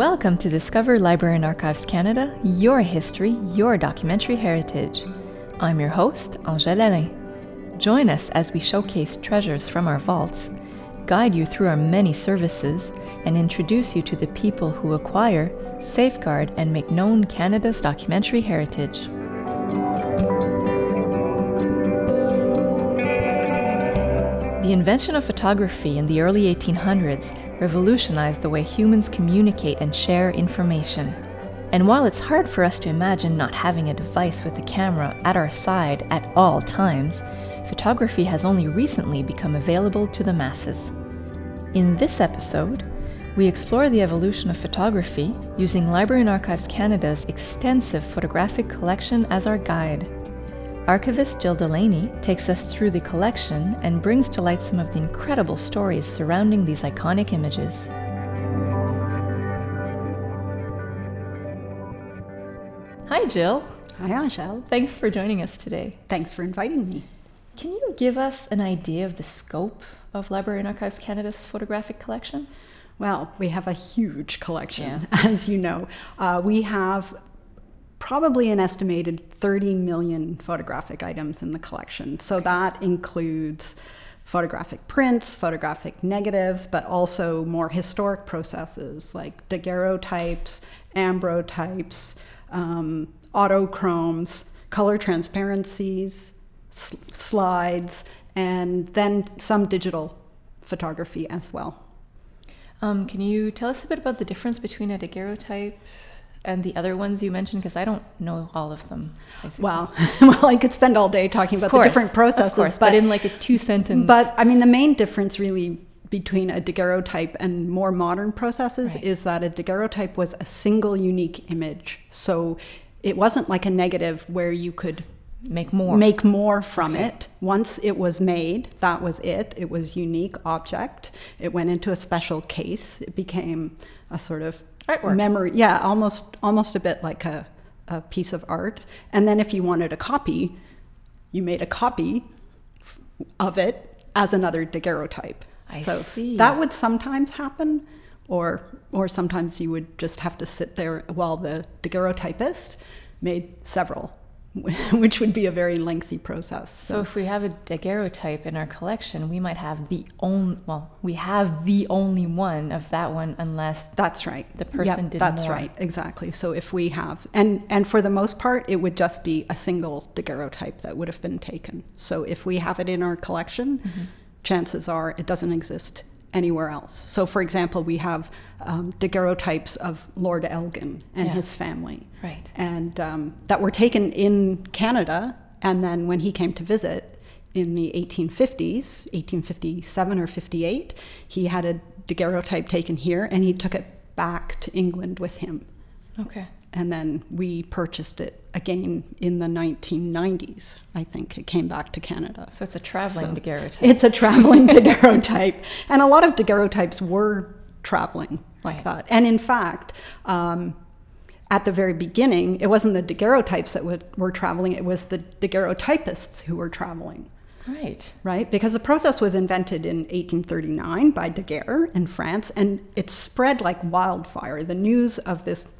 Welcome to Discover Library and Archives Canada, your history, your documentary heritage. I'm your host, Angèle Alain. Join us as we showcase treasures from our vaults, guide you through our many services, and introduce you to the people who acquire, safeguard, and make known Canada's documentary heritage. The invention of photography in the early 1800s revolutionized the way humans communicate and share information. And while it's hard for us to imagine not having a device with a camera at our side at all times, photography has only recently become available to the masses. In this episode, we explore the evolution of photography using Library and Archives Canada's extensive photographic collection as our guide. Archivist Jill Delaney takes us through the collection and brings to light some of the incredible stories surrounding these iconic images. Hi, Jill. Hi, Angèle. Thanks for joining us today. Thanks for inviting me. Can you give us an idea of the scope of Library and Archives Canada's photographic collection? Well, we have a huge collection, yeah. as you know. Uh, we have probably an estimated 30 million photographic items in the collection. So that includes photographic prints, photographic negatives, but also more historic processes like daguerreotypes, ambrotypes, um, autochromes, color transparencies, sl- slides, and then some digital photography as well. Um, can you tell us a bit about the difference between a daguerreotype and the other ones you mentioned because I don't know all of them. Wow. well, I could spend all day talking about course, the different processes, course, but, but, in like a two sentence. But I mean, the main difference really between a daguerreotype and more modern processes right. is that a daguerreotype was a single unique image. So it wasn't like a negative where you could make more make more from okay. it once it was made that was it it was unique object it went into a special case it became a sort of Artwork. memory. Yeah, almost almost a bit like a, a piece of art. And then if you wanted a copy, you made a copy of it as another daguerreotype. I so see. that would sometimes happen, or or sometimes you would just have to sit there while the daguerreotypist made several which would be a very lengthy process. So. so, if we have a daguerreotype in our collection, we might have the only well, we have the only one of that one, unless that's right. The person yep, did that's more. right, exactly. So if we have, and and for the most part, it would just be a single daguerreotype that would have been taken. So if we have it in our collection, mm-hmm. chances are it doesn't exist anywhere else. So, for example, we have um, daguerreotypes of Lord Elgin and his family, right? And um, that were taken in Canada, and then when he came to visit in the 1850s, 1857 or 58, he had a daguerreotype taken here, and he took it back to England with him. Okay and then we purchased it again in the 1990s. I think it came back to Canada. So it's a traveling so daguerreotype. It's a traveling daguerreotype, and a lot of daguerreotypes were traveling like right. that. And in fact, um, at the very beginning, it wasn't the daguerreotypes that would, were traveling; it was the daguerreotypists who were traveling. Right. Right? Because the process was invented in 1839 by Daguerre in France, and it spread like wildfire. The news of this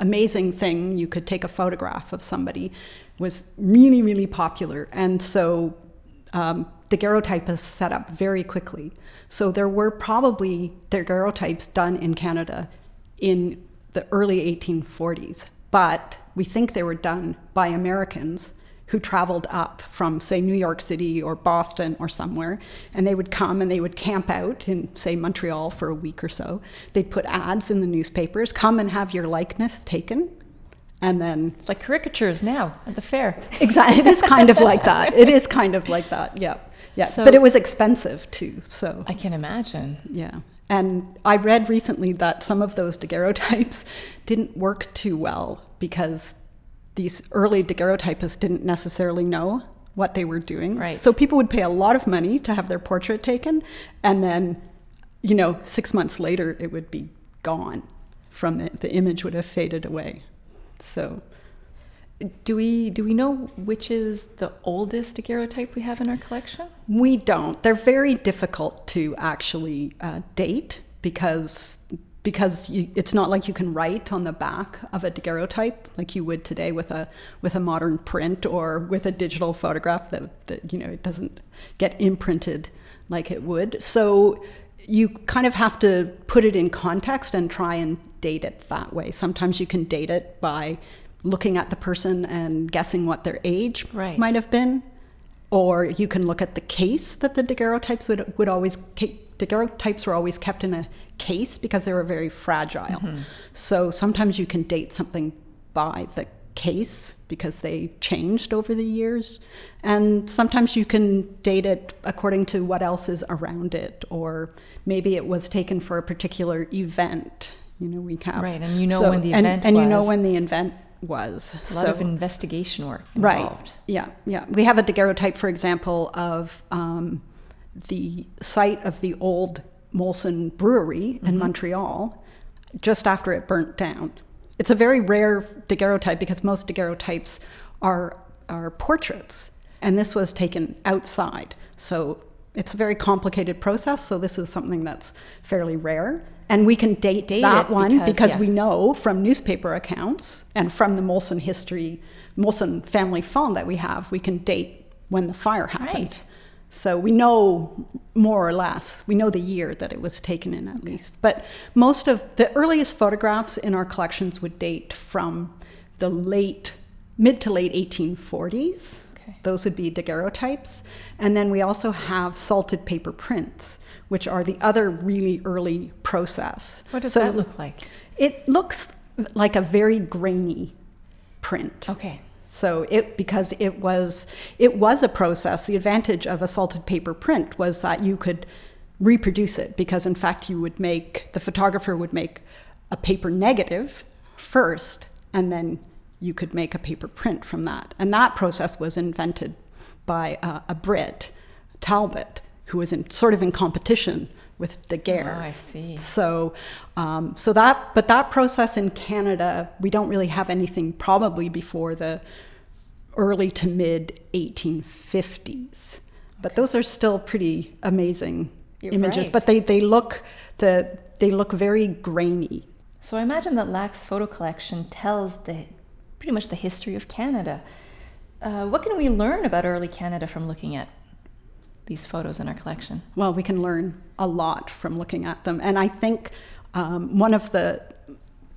amazing thing. You could take a photograph of somebody was really, really popular. And so um, daguerreotypists set up very quickly. So there were probably daguerreotypes done in Canada in the early 1840s, but we think they were done by Americans who traveled up from, say, New York City or Boston or somewhere, and they would come and they would camp out in, say, Montreal for a week or so. They'd put ads in the newspapers come and have your likeness taken. And then it's like caricatures now at the fair. Exactly. It is kind of like that. It is kind of like that. Yeah. Yeah. So, but it was expensive too. So I can imagine. Yeah. And I read recently that some of those daguerreotypes didn't work too well because these early daguerreotypists didn't necessarily know what they were doing. Right. So people would pay a lot of money to have their portrait taken, and then, you know, six months later, it would be gone from it. The image would have faded away. So. Do we do we know which is the oldest daguerreotype we have in our collection? We don't. They're very difficult to actually uh, date because because you, it's not like you can write on the back of a daguerreotype like you would today with a with a modern print or with a digital photograph that, that you know it doesn't get imprinted like it would. So you kind of have to put it in context and try and date it that way. Sometimes you can date it by looking at the person and guessing what their age right. might have been. Or you can look at the case that the daguerreotypes would, would always, daguerreotypes were always kept in a case because they were very fragile. Mm-hmm. So sometimes you can date something by the case because they changed over the years. And sometimes you can date it according to what else is around it, or maybe it was taken for a particular event. You know, we have right, and you know so, when the event and, and was. you know when the event was. A lot so, of investigation work involved. Right. Yeah, yeah. We have a daguerreotype, for example, of um, the site of the old Molson Brewery in mm-hmm. Montreal, just after it burnt down. It's a very rare daguerreotype because most daguerreotypes are, are portraits, and this was taken outside. So it's a very complicated process. So this is something that's fairly rare. And we can date, date that one because, because yeah. we know from newspaper accounts and from the Molson history, Molson family fonds that we have, we can date when the fire happened. Right. So we know more or less, we know the year that it was taken in at least. But most of the earliest photographs in our collections would date from the late, mid to late 1840s. Okay. Those would be daguerreotypes. And then we also have salted paper prints, which are the other really early process. What does so that look like? It looks like a very grainy print. Okay. So it because it was it was a process. The advantage of a salted paper print was that you could reproduce it because in fact you would make the photographer would make a paper negative first and then you could make a paper print from that. And that process was invented by uh, a Brit, Talbot, who was in sort of in competition with Daguerre. Oh, I see. So, um, so that, but that process in Canada, we don't really have anything probably before the early to mid 1850s. But those are still pretty amazing You're images. Right. But they, they look the they look very grainy. So I imagine that LAC's photo collection tells the pretty much the history of Canada. Uh, what can we learn about early Canada from looking at these photos in our collection? Well, we can learn a lot from looking at them. And I think um, one of the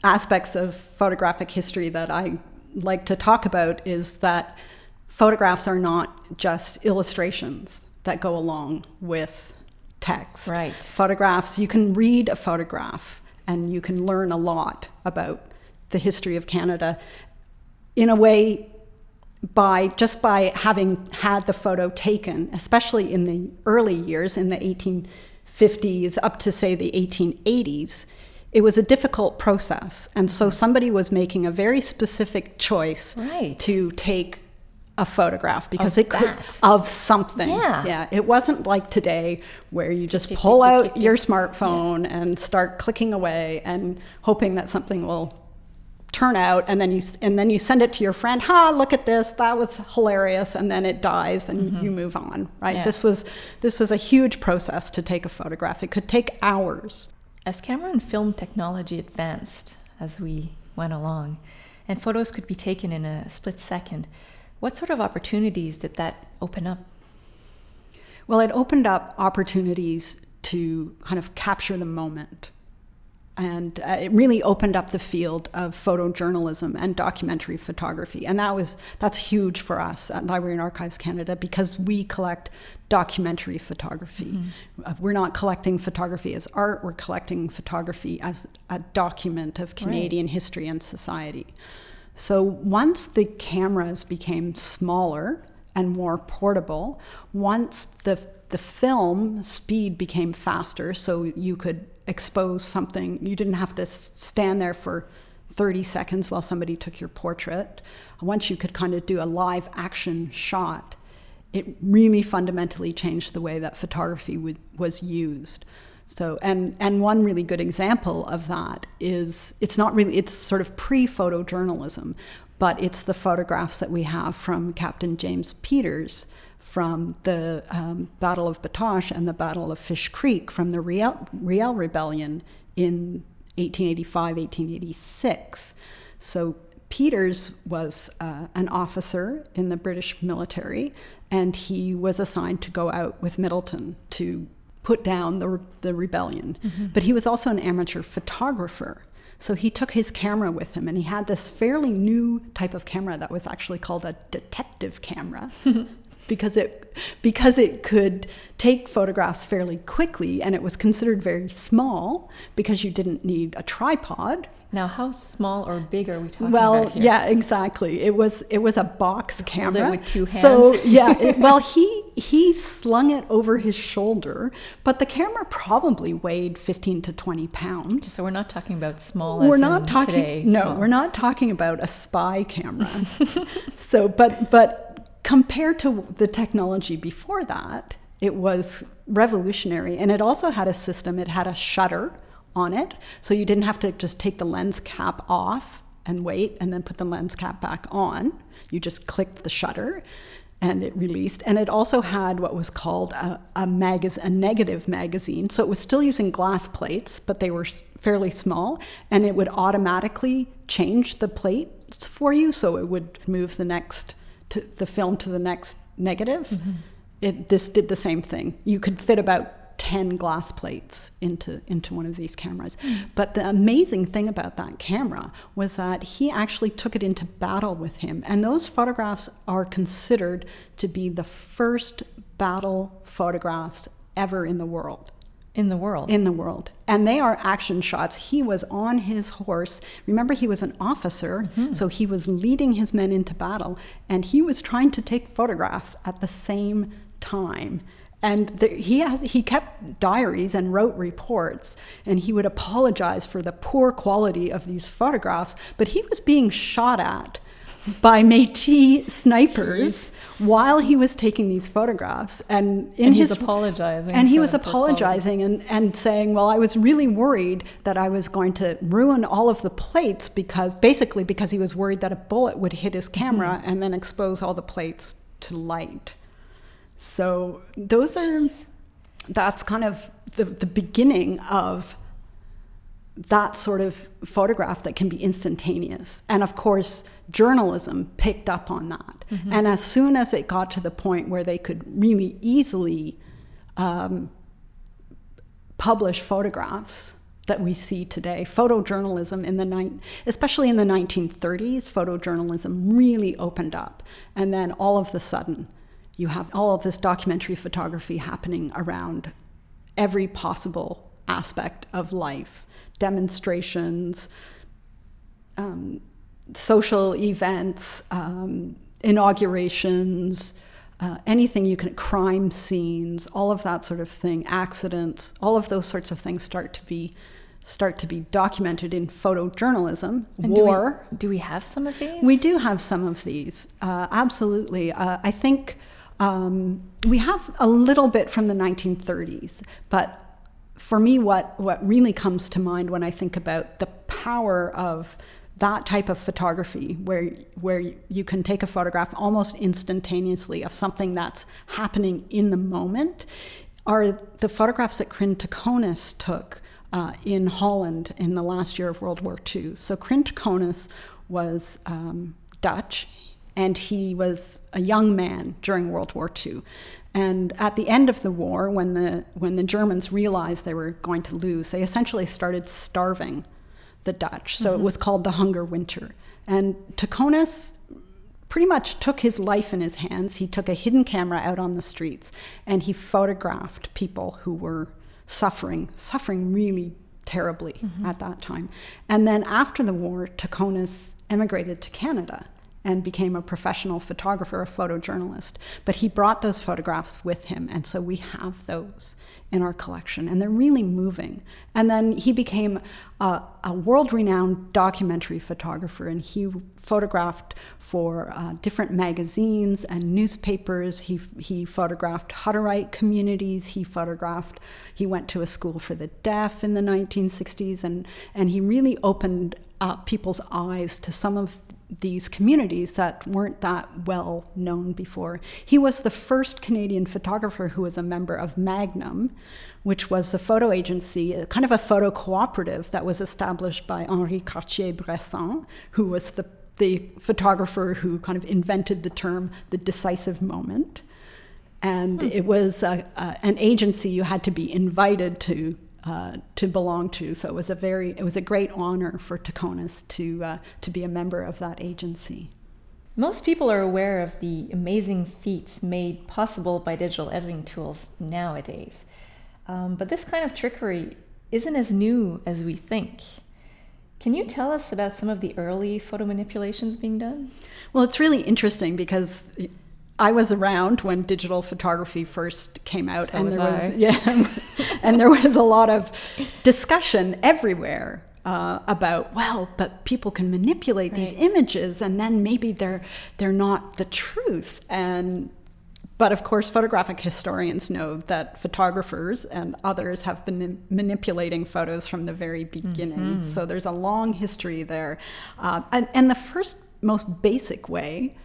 aspects of photographic history that I like to talk about is that photographs are not just illustrations that go along with text. Right. Photographs, you can read a photograph and you can learn a lot about the history of Canada in a way by just by having had the photo taken, especially in the early years, in the 1850s up to say the 1880s, it was a difficult process. And so somebody was making a very specific choice right. to take a photograph because of it could that. of something. Yeah. Yeah. It wasn't like today where you just pull out your smartphone yeah. and start clicking away and hoping that something will turn out and then you and then you send it to your friend ha look at this that was hilarious and then it dies and mm-hmm. you move on right? Yeah. this was this was a huge process to take a photograph. It could take hours. As camera and film technology advanced as we went along and photos could be taken in a split second what sort of opportunities did that open up? Well it opened up opportunities to kind of capture the moment and uh, it really opened up the field of photojournalism and documentary photography and that was that's huge for us at library and archives canada because we collect documentary photography mm-hmm. Uh, we're not collecting photography as art we're collecting photography as a document of canadian right. history and society so once the cameras became smaller and more portable once the the film speed became faster so you could expose something. You didn't have to stand there for 30 seconds while somebody took your portrait. Once you could kind of do a live action shot, it really fundamentally changed the way that photography would, was used. So, and, and one really good example of that is it's not really, it's sort of pre photojournalism, but it's the photographs that we have from Captain James Peters from the um, Battle of Batoche and the Battle of Fish Creek from the Riel, Riel Rebellion in 1885, 1886. So Peters was uh, an officer in the British military, and he was assigned to go out with Middleton to put down the, the rebellion. Mm-hmm. But he was also an amateur photographer. So he took his camera with him, and he had this fairly new type of camera that was actually called a detective camera. because it because it could take photographs fairly quickly and it was considered very small because you didn't need a tripod now how small or big are we talking well, about here? yeah exactly it was it was a box camera it with two hands. so yeah it, well he he slung it over his shoulder but the camera probably weighed 15 to 20 pounds so we're not talking about small we're not talking today, no small. we're not talking about a spy camera so but but compared to the technology before that, it was revolutionary. And it also had a system, it had a shutter on it. So you didn't have to just take the lens cap off and wait and then put the lens cap back on. You just clicked the shutter and it released. And it also had what was called a, a, magaz- a negative magazine. So it was still using glass plates, but they were fairly small. And it would automatically change the plates for you. So it would move the next to the film to the next negative, mm-hmm. it, this did the same thing. You could fit about 10 glass plates into, into one of these cameras. Mm. But the amazing thing about that camera was that he actually took it into battle with him. And those photographs are considered to be the first battle photographs ever in the world. In the world. In the world. And they are action shots. He was on his horse. Remember, he was an officer, mm-hmm. so he was leading his men into battle, and he was trying to take photographs at the same time. And the, he has he kept diaries and wrote reports, and he would apologize for the poor quality of these photographs. But he was being shot at by Métis snipers Jeez. while he was taking these photographs, and in and his apologizing, and he was apologizing and, and saying, "Well, I was really worried that I was going to ruin all of the plates because basically because he was worried that a bullet would hit his camera mm-hmm. and then expose all the plates to light." So those are that's kind of the the beginning of that sort of photograph that can be instantaneous. And of course, journalism picked up on that. Mm-hmm. And as soon as it got to the point where they could really easily um, publish photographs that we see today, photojournalism in the ni- especially in the 1930s, photojournalism really opened up. And then all of the sudden, you have all of this documentary photography happening around every possible aspect of life demonstrations, um, social events, um, inaugurations, uh, anything you can, crime scenes, all of that sort of thing, accidents, all of those sorts of things start to be start to be documented in photojournalism. And War. Do we, do we, have some of these? We do have some of these. Uh, absolutely. Uh, I think um, we have a little bit from the 1930s, but for me, what, what really comes to mind when I think about the power of that type of photography, where, where you can take a photograph almost instantaneously of something that's happening in the moment, are the photographs that Kryn Taconis took uh, in Holland in the last year of World War II. So Kryn Taconis was um, Dutch, and he was a young man during World War II. And at the end of the war, when the, when the Germans realized they were going to lose, they essentially started starving the Dutch. So mm-hmm. it was called the Hunger Winter. And Taconis pretty much took his life in his hands. He took a hidden camera out on the streets and he photographed people who were suffering, suffering really terribly mm-hmm. at that time. And then after the war, Taconis emigrated to Canada and became a professional photographer, a photojournalist. But he brought those photographs with him, and so we have those in our collection, and they're really moving. And then he became a, a world renowned documentary photographer, and he photographed for uh, different magazines and newspapers. He, he photographed Hutterite communities. He photographed, he went to a school for the deaf in the 1960s, and, and he really opened up people's eyes to some of these communities that weren't that well known before. He was the first Canadian photographer who was a member of Magnum, which was a photo agency, kind of a photo cooperative that was established by Henri Cartier-Bresson, who was the, the photographer who kind of invented the term the decisive moment. And hmm. it was a, a, an agency you had to be invited to uh, to belong to. So it was a very, it was a great honor for Taconis to uh, to be a member of that agency. Most people are aware of the amazing feats made possible by digital editing tools nowadays, um, but this kind of trickery isn't as new as we think. Can you tell us about some of the early photo manipulations being done? Well, it's really interesting because I was around when digital photography first came out, so and was there I. was yeah, and there was a lot of discussion everywhere uh, about well, but people can manipulate these images, and then maybe they're they're not the truth. And but of course, photographic historians know that photographers and others have been manipulating photos from the very beginning. So there's a long history there, uh, and, and the first most basic way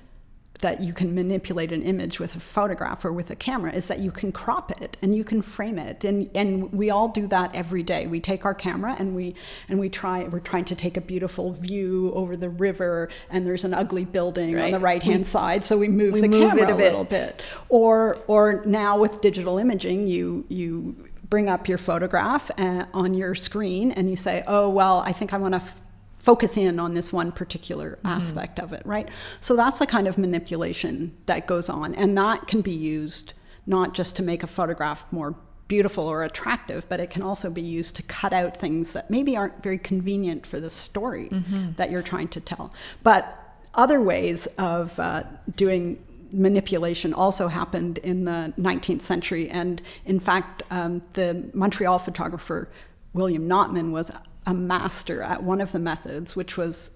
that you can manipulate an image with a photograph or with a camera is that you can crop it and you can frame it. And and we all do that every day. We take our camera and we and we try we're trying to take a beautiful view over the river and there's an ugly building on the right. Hand side so we move we the move camera a a, little bit. Or or now with digital imaging you you bring up your photograph uh, on your screen and you say oh well i think i want to f- focus in on this one particular aspect of it right? So that's the kind of manipulation that goes on and that can be used not just to make a photograph more beautiful or attractive but it can also be used to cut out things that maybe aren't very convenient for the story that you're trying to tell. But other ways of uh, doing manipulation also happened in the 19th century. And in fact, um, the Montreal photographer William Notman was a master at one of the methods, which was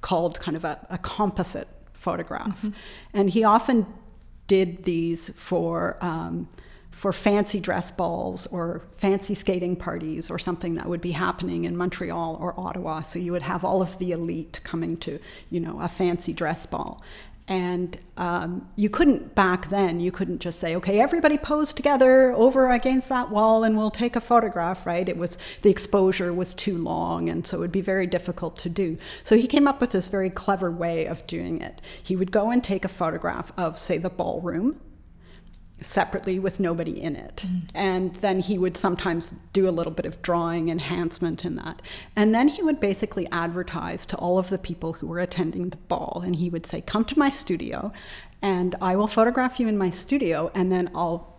called kind of a, a composite photograph. And he often did these for. Um, for fancy dress balls or fancy skating parties or something that would be happening in Montreal or Ottawa. So you would have all of the elite coming to, you know, a fancy dress ball. And um, you couldn't back then, you couldn't just say, okay, everybody pose together over against that wall and we'll take a photograph, right? It was, the exposure was too long and so it would be very difficult to do. So he came up with this very clever way of doing it. He would go and take a photograph of, say, the ballroom separately with nobody in it. Mm. And then he would sometimes do a little bit of drawing enhancement in that. And then he would basically advertise to all of the people who were attending the ball. And he would say, Come to my studio, and I will photograph you in my studio, and then I'll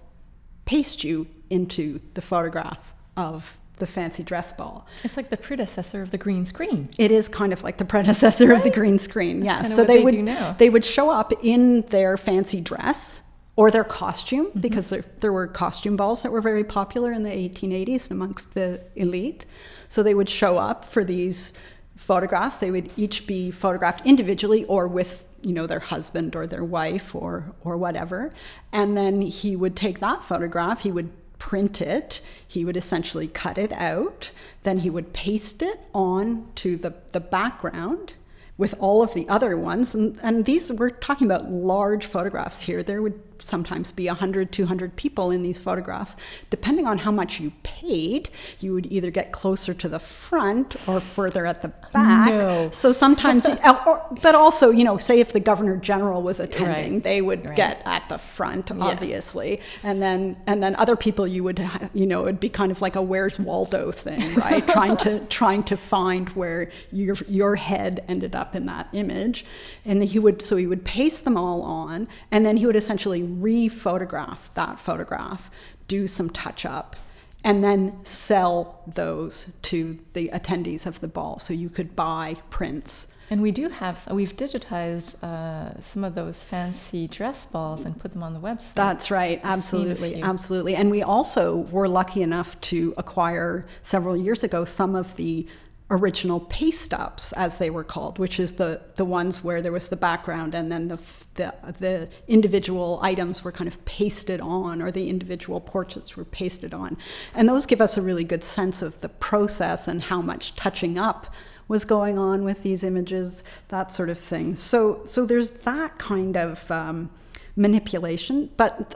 paste you into the photograph of the fancy dress ball. It's like the predecessor of the green screen. It is kind of like the predecessor of the green screen. Yeah. kinda So what they they would they would show up in their fancy dress or their costume Mm-hmm. because there, there were costume balls that were very popular in the 1880s amongst the elite. So they would show up for these photographs. They would each be photographed individually or with you know their husband or their wife or or whatever. And then he would take that photograph. He would print it. He would essentially cut it out. Then he would paste it on to the, the background with all of the other ones. And, and these, we're talking about large photographs here. There would sometimes be 100, 200 people in these photographs. Depending on how much you paid, you would either get closer to the front or further at the back. No. So sometimes, uh, but also, you know, say if the governor general was attending, Right. they would Right. get at the front, obviously, and then and then other people you would, you know, it'd be kind of like a Where's Waldo thing, right? trying to trying to find where your your head ended up in that image, and he would so he would paste them all on, and then he would essentially re-photograph that photograph, do some touch up. And then sell those to the attendees of the ball. So you could buy prints And we do have, we've digitized uh, some of those fancy dress balls and put them on the website. That's right. I've Absolutely. Absolutely. And we also were lucky enough to acquire several years ago some of the original paste ups, as they were called, which is the, the ones where there was the background and then the, the, the individual items were kind of pasted on or the individual portraits were pasted on. And those give us a really good sense of the process and how much touching up was going on with these images, that sort of thing. So, so there's that kind of um, manipulation, but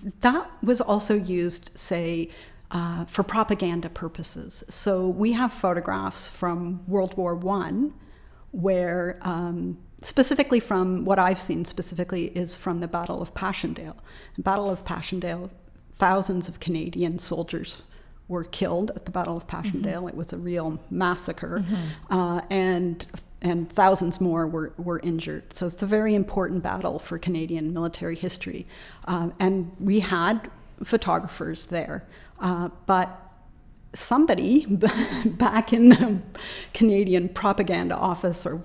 th- that was also used, say, uh, for propaganda purposes. So we have photographs from World War One where um, specifically from what I've seen specifically is from the Battle of Passchendaele. The Battle of Passchendaele, thousands of Canadian soldiers were killed at the Battle of Passchendaele. Mm-hmm. It was a real massacre, mm-hmm. uh, and and thousands more were, were injured. So it's a very important battle for Canadian military history. Uh, and we had photographers there, uh, but somebody back in the Canadian propaganda office or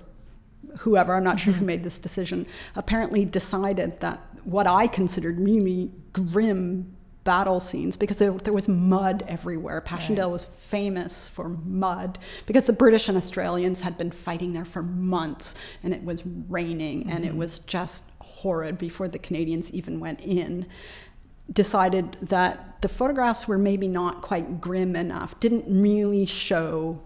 whoever, I'm not mm-hmm. sure who mm-hmm. made this decision, apparently decided that what I considered really grim battle scenes because there, there was mud everywhere. Passchendaele right. was famous for mud because the British and Australians had been fighting there for months and it was raining mm-hmm. and it mm-hmm. was just horrid before the Canadians even went in decided that the photographs were maybe not quite grim enough, didn't really show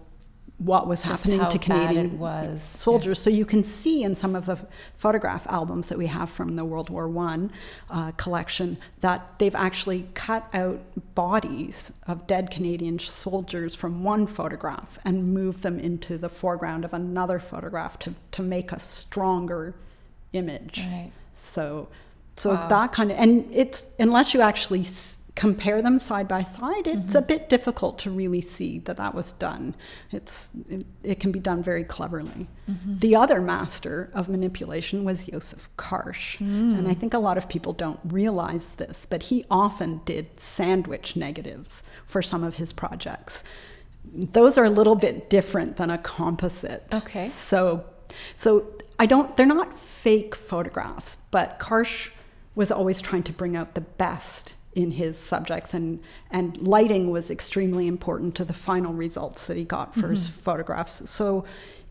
what was Just happening to Canadian soldiers. Yeah. So you can see in some of the photograph albums that we have from the World War One uh, collection that they've actually cut out bodies of dead Canadian soldiers from one photograph and moved them into the foreground of another photograph to, to make a stronger image. Right. So so wow. that kind of, and it's, unless you actually compare them side by side, it's mm-hmm. a bit difficult to really see that that was done. It's, it, it can be done very cleverly. Mm-hmm. The other master of manipulation was Yousuf Karsh. Mm. And I think a lot of people don't realize this, but he often did sandwich negatives for some of his projects. Those are a little bit different than a composite. Okay. So, so I don't, they're not fake photographs, but Karsh was always trying to bring out the best in his subjects and and lighting was extremely important to the final results that he got for mm-hmm. his photographs so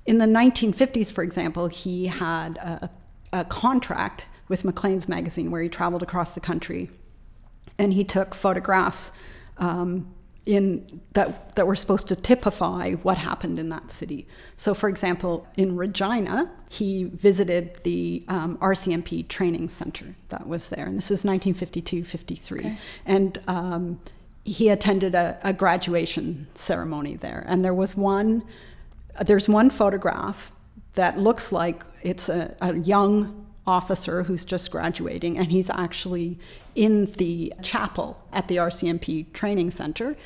in the 1950s for example he had a, a contract with maclean's magazine where he traveled across the country and he took photographs um, in that that were supposed to typify what happened in that city. So, for example, in Regina, he visited the um, RCMP training center that was there, and this is 1952-53, okay. and um, he attended a, a, graduation ceremony there, and there was one. There's one photograph that looks like it's a, a young officer who's just graduating, and he's actually in the chapel at the RCMP training center,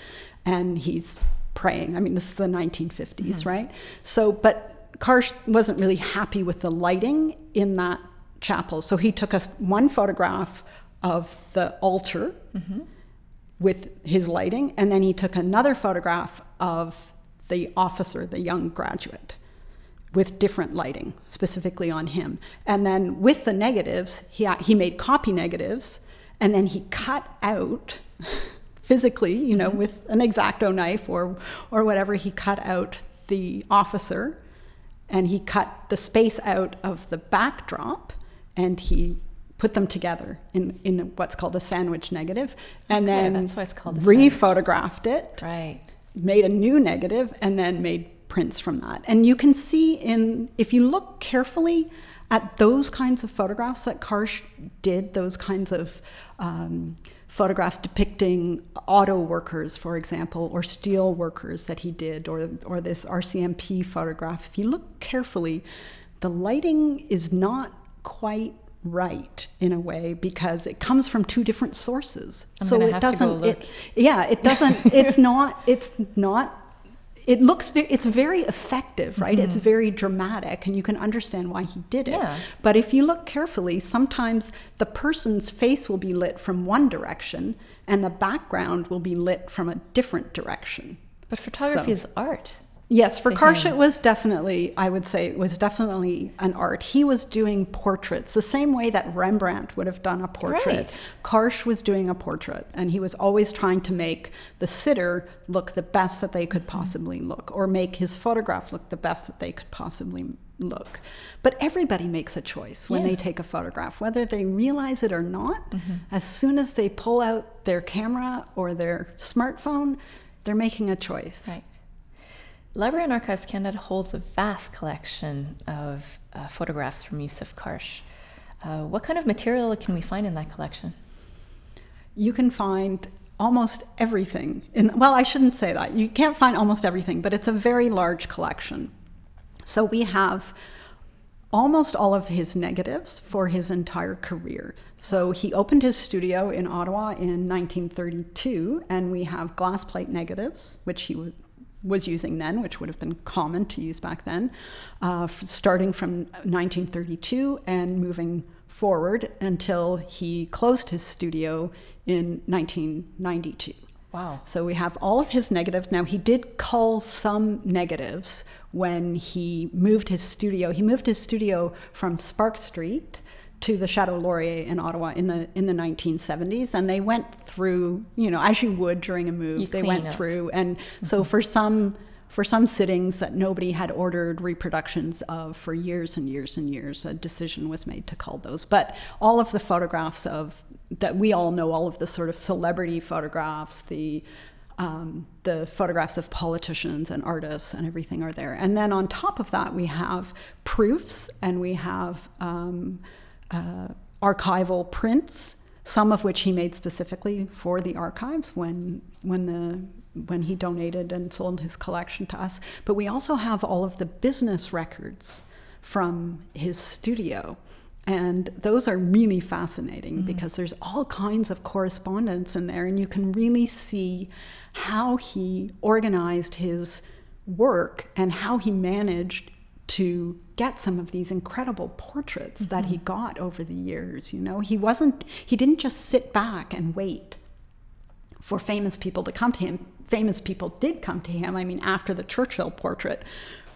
and he's praying. I mean, this is the 1950s, mm-hmm. right? So, but Karsh wasn't really happy with the lighting in that chapel, so he took us one photograph of the altar mm-hmm. with his lighting, and then he took another photograph of the officer, the young graduate with different lighting specifically on him. And then with the negatives, he, he made copy negatives and then he cut out physically, you know, mm-hmm. with an exacto knife or, or whatever, he cut out the officer and he cut the space out of the backdrop and he put them together in, in what's called a sandwich negative and okay, then that's why it's called rephotographed it right made a new negative and then made prints from that. And you can see in, if you look carefully at those kinds of photographs that Karsh did, those kinds of um, photographs depicting auto workers, for example, or steel workers that he did, or, or this RCMP photograph, if you look carefully, the lighting is not quite right in a way because it comes from two different sources. I'm so it doesn't it, yeah, it doesn't it's not it's not it looks it's very effective right mm-hmm. it's very dramatic and you can understand why he did it yeah. but if you look carefully sometimes the person's face will be lit from one direction and the background will be lit from a different direction but photography so. is art Yes, for Karsh, it was definitely, I would say, it was definitely an art. He was doing portraits the same way that Rembrandt would have done a portrait. Right. Karsh was doing a portrait, and he was always trying to make the sitter look the best that they could possibly look, or make his photograph look the best that they could possibly look. But everybody makes a choice when yeah. they take a photograph, whether they realize it or not. Mm-hmm. As soon as they pull out their camera or their smartphone, they're making a choice. Right. Library and Archives Canada holds a vast collection of uh, photographs from Yousuf Karsh. Uh, what kind of material can we find in that collection? You can find almost everything. In, well, I shouldn't say that. You can't find almost everything, but it's a very large collection. So we have almost all of his negatives for his entire career. So he opened his studio in Ottawa in 1932, and we have glass plate negatives, which he was using then, which would have been common to use back then, uh, starting from 1932 and moving forward until he closed his studio in 1992. Wow. So we have all of his negatives. Now, he did cull some negatives when he moved his studio. He moved his studio from Spark Street to the Chateau Laurier in Ottawa in the in the 1970s, and they went through, you know, as you would during a move, You they went up. through, and so for some for some sittings that nobody had ordered reproductions of for years and years and years, a decision was made to cull those. But all of the photographs of that we all know, all of the sort of celebrity photographs, the um, the photographs of politicians and artists and everything are there. And then on top of that, we have proofs and we have um, uh, archival prints, some of which he made specifically for the archives when when the when he donated and sold his collection to us. But we also have all of the business records from his studio. And those are really fascinating because there's all kinds of correspondence in there, and you can really see how he organized his work and how he managed to get some of these incredible portraits that he mm-hmm. got over the years. You know, he wasn't, he didn't just sit back and wait for famous people to come to him. Famous people did come to him. I mean, after the Churchill portrait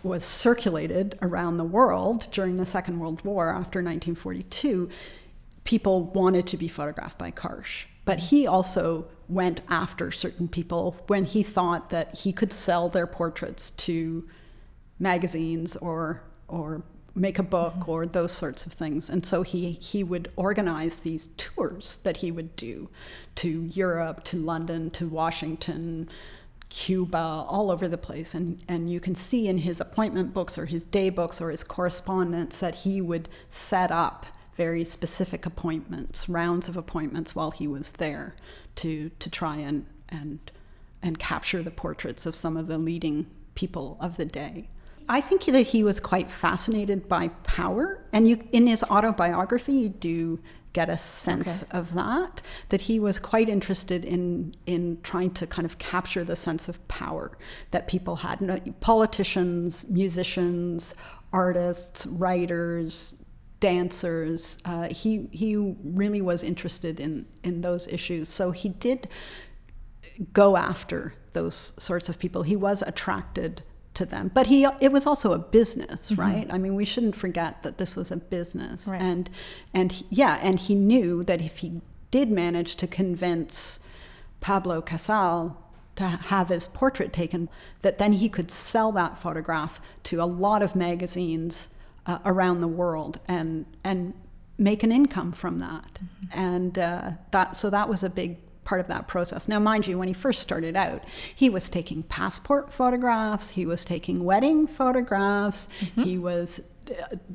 was circulated around the world during the Second World War after 1942, people wanted to be photographed by Karsh. But he also went after certain people when he thought that he could sell their portraits to magazines or or make a book or those sorts of things. And so he he would organize these tours that he would do to Europe, to London, to Washington, Cuba, all over the place. And and you can see in his appointment books or his day books or his correspondence that he would set up very specific appointments, rounds of appointments while he was there to to try and and and capture the portraits of some of the leading people of the day. I think that he was quite fascinated by power, and you in his autobiography you do get a sense Okay. of that. That he was quite interested in in trying to kind of capture the sense of power that people had. No- Politicians, musicians, artists, writers, dancers. Uh, he he really was interested in in those issues. So he did go after those sorts of people. He was attracted to them, but he it was also a business, right? I mean, we shouldn't forget that this was a business, Right. and and he- yeah, and he knew that if he did manage to convince Pablo Casal to have his portrait taken, that then he could sell that photograph to a lot of magazines uh, around the world and and make an income from that. And uh, that so that was a big part of that process. Now, mind you, when he first started out, he was taking passport photographs, he was taking wedding photographs, he was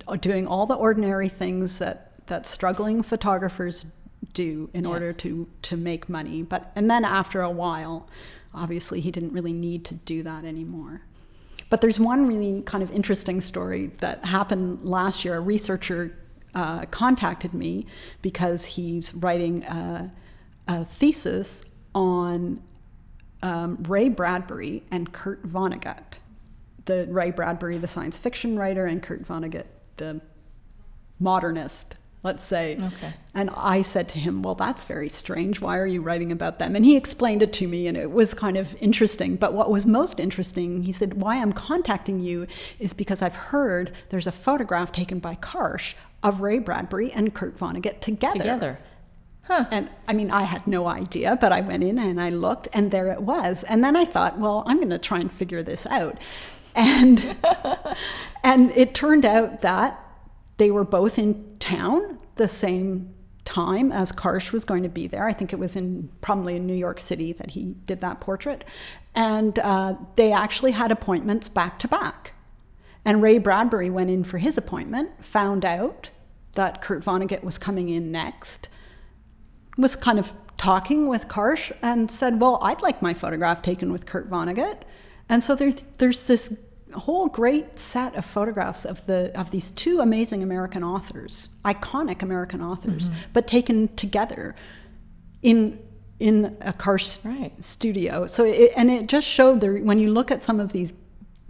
uh, doing all the ordinary things that that struggling photographers do in Yeah. order to to make money. But and then after a while, obviously he didn't really need to do that anymore. But there's one really kind of interesting story that happened last year. A researcher uh, contacted me because he's writing a, a thesis on um, Ray Bradbury and Kurt Vonnegut. The Ray Bradbury, the science fiction writer, and Kurt Vonnegut, the modernist, let's say. Okay. And I said to him, Well, that's very strange. Why are you writing about them? And he explained it to me, and it was kind of interesting. But what was most interesting, he said, Why I'm contacting you is because I've heard there's a photograph taken by Karsh of Ray Bradbury and Kurt Vonnegut together. Together. Huh. And I mean, I had no idea, but I went in and I looked, and there it was. And then I thought, well, I'm going to try and figure this out. And and it turned out that they were both in town the same time as Karsh was going to be there. I think it was in probably in New York City that he did that portrait. And uh, they actually had appointments back to back. And Ray Bradbury went in for his appointment, found out that Kurt Vonnegut was coming in next, was kind of talking with Karsh and said, Well, I'd like my photograph taken with Kurt Vonnegut. And so there's, there's this whole great set of photographs of the of these two amazing American authors, iconic American authors, mm-hmm. but taken together in in a Karsh right. studio. So it, and it just showed there when you look at some of these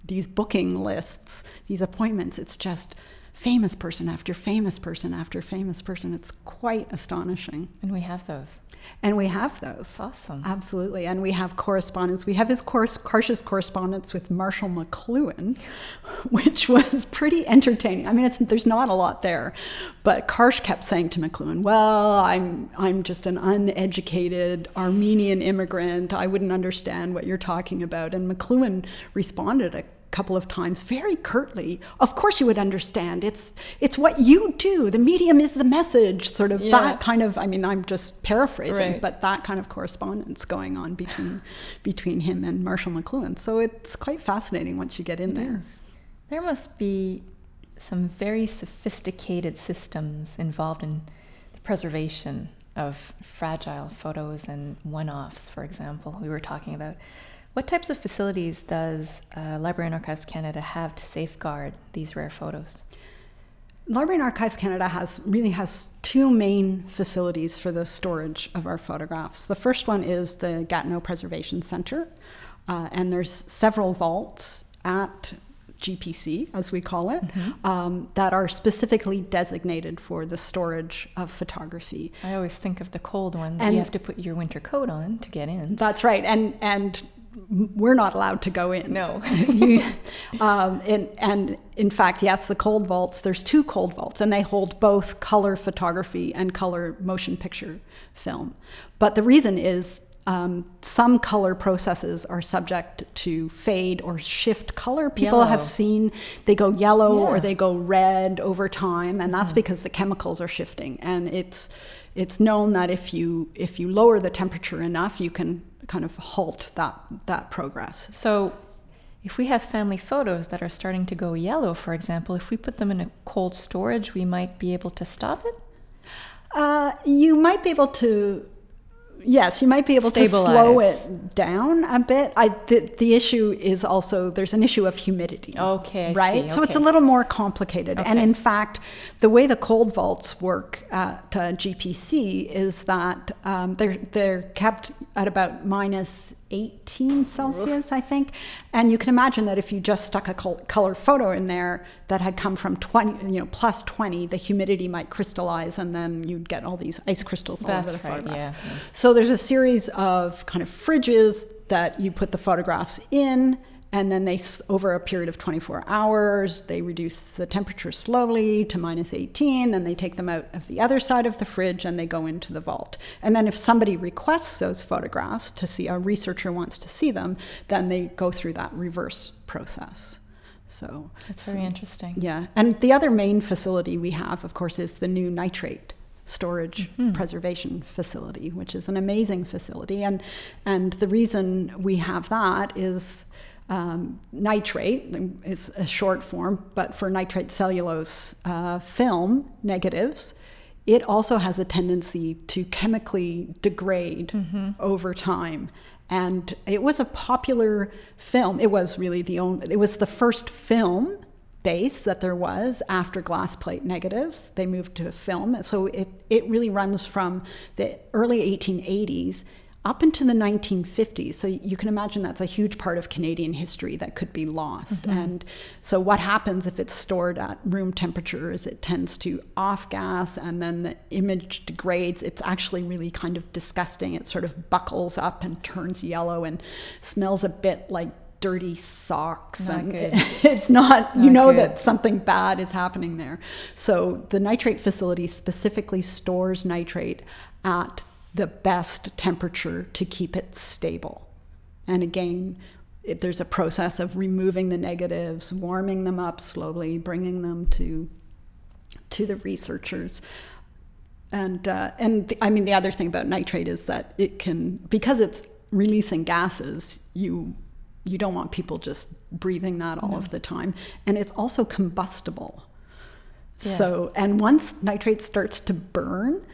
these booking lists, these appointments, it's just famous person after famous person after famous person. It's quite astonishing. And we have those. And we have those. Awesome. Absolutely. And we have correspondence. We have his course, Karsh's correspondence with Marshall McLuhan, which was pretty entertaining. I mean, there's not a lot there, but Karsh kept saying to McLuhan, Well, I'm, I'm just an uneducated Armenian immigrant. I wouldn't understand what you're talking about. And McLuhan responded a couple of times very curtly of course you would understand. It's it's what you do. The medium is the message sort of yeah. that kind of i mean i'm just paraphrasing right. but that kind of correspondence going on between between him and marshall mcluhan. So it's quite fascinating once you get in there. there must be some very sophisticated systems involved in the preservation of fragile photos and one-offs for example. We were talking about what types of facilities does uh, Library and Archives Canada have to safeguard these rare photos? Library and Archives Canada has really has two main facilities for the storage of our photographs. The first one is the Gatineau Preservation Centre, uh, and there's several vaults at GPC, as we call it, mm-hmm. um, that are specifically designated for the storage of photography. I always think of the cold one that and you have to put your winter coat on to get in. That's right, and and we're not allowed to go in. No. um, and, and in fact, yes, the cold vaults, there's two cold vaults, and they hold both color photography and color motion picture film. But the reason is um, some color processes are subject to fade or shift color. People yellow. have seen they go yellow yeah. or they go red over time, and that's mm. because the chemicals are shifting. And it's it's known that if you if you lower the temperature enough, you can kind of halt that that progress. So if we have family photos that are starting to go yellow, for example, if we put them in a cold storage, we might be able to stop it? Uh, you might be able to yes, you might be able Stabilize. to slow it down a bit. I, the, the issue is also there's an issue of humidity. Okay, I right. See. So it's a little more complicated. Okay. And in fact, the way the cold vaults work at uh, GPC is that um, they're they're kept at about minus 18 Celsius, I think. And you can imagine that if you just stuck a color photo in there that had come from 20, you know, plus 20, the humidity might crystallize and then you'd get all these ice crystals all That's over the right, photographs. Yeah. So there's a series of kind of fridges that you put the photographs in and then they over a period of 24 hours they reduce the temperature slowly to minus 18 then they take them out of the other side of the fridge and they go into the vault and then if somebody requests those photographs to see a researcher wants to see them then they go through that reverse process so it's very interesting yeah and the other main facility we have of course is the new nitrate storage mm-hmm. preservation facility, which is an amazing facility. And and the reason we have that is um, nitrate is a short form, but for nitrate cellulose uh, film negatives, it also has a tendency to chemically degrade mm-hmm. over time. And it was a popular film. It was really the only, it was the first film base that there was after glass plate negatives. They moved to film. So it, it really runs from the early 1880s up into the 1950s. So you can imagine that's a huge part of Canadian history that could be lost. Mm-hmm. And so what happens if it's stored at room temperature is it tends to off gas and then the image degrades. It's actually really kind of disgusting. It sort of buckles up and turns yellow and smells a bit like dirty socks not and good. it's not, not you know good. that something bad is happening there so the nitrate facility specifically stores nitrate at the best temperature to keep it stable. And again, it, there's a process of removing the negatives, warming them up slowly, bringing them to to the researchers. And uh, and the, I mean the other thing about nitrate is that it can because it's releasing gases. You you don't want people just breathing that all no. of the time, and it's also combustible. Yeah. So and once nitrate starts to burn,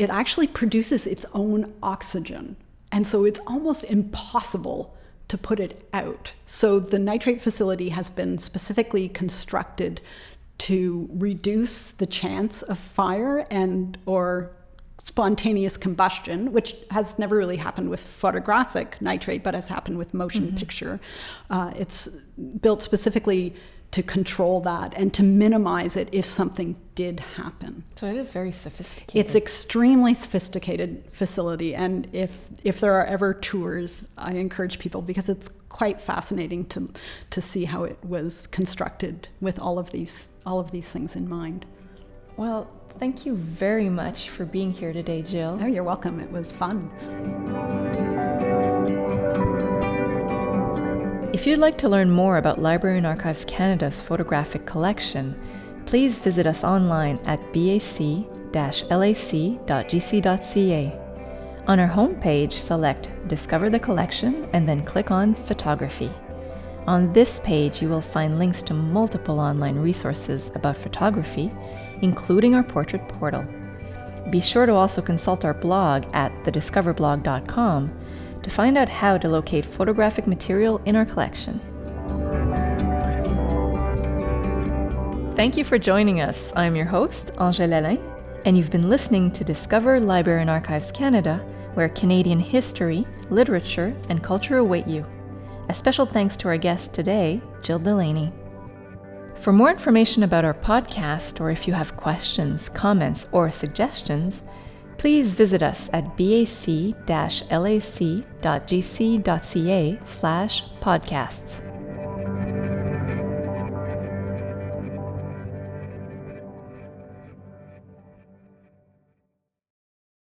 it actually produces its own oxygen, and so it's almost impossible to put it out. So the nitrate facility has been specifically constructed to reduce the chance of fire and or spontaneous combustion, which has never really happened with photographic nitrate, but has happened with motion mm-hmm. picture. Uh, it's built specifically to control that and to minimize it if something did happen. So it is very sophisticated. It's extremely sophisticated facility and if if there are ever tours, I encourage people because it's quite fascinating to to see how it was constructed with all of these all of these things in mind. Well, thank you very much for being here today, Jill. Oh, you're welcome. It was fun. If you'd like to learn more about Library and Archives Canada's photographic collection, please visit us online at bac-lac.gc.ca. On our homepage, select Discover the Collection and then click on Photography. On this page, you will find links to multiple online resources about photography, including our portrait portal. Be sure to also consult our blog at thediscoverblog.com to find out how to locate photographic material in our collection. Thank you for joining us. I'm your host, Angèle Alain, and you've been listening to Discover Library and Archives Canada, where Canadian history, literature, and culture await you. A special thanks to our guest today, Jill Delaney. For more information about our podcast, or if you have questions, comments, or suggestions, please visit us at bac-lac.gc.ca slash podcasts.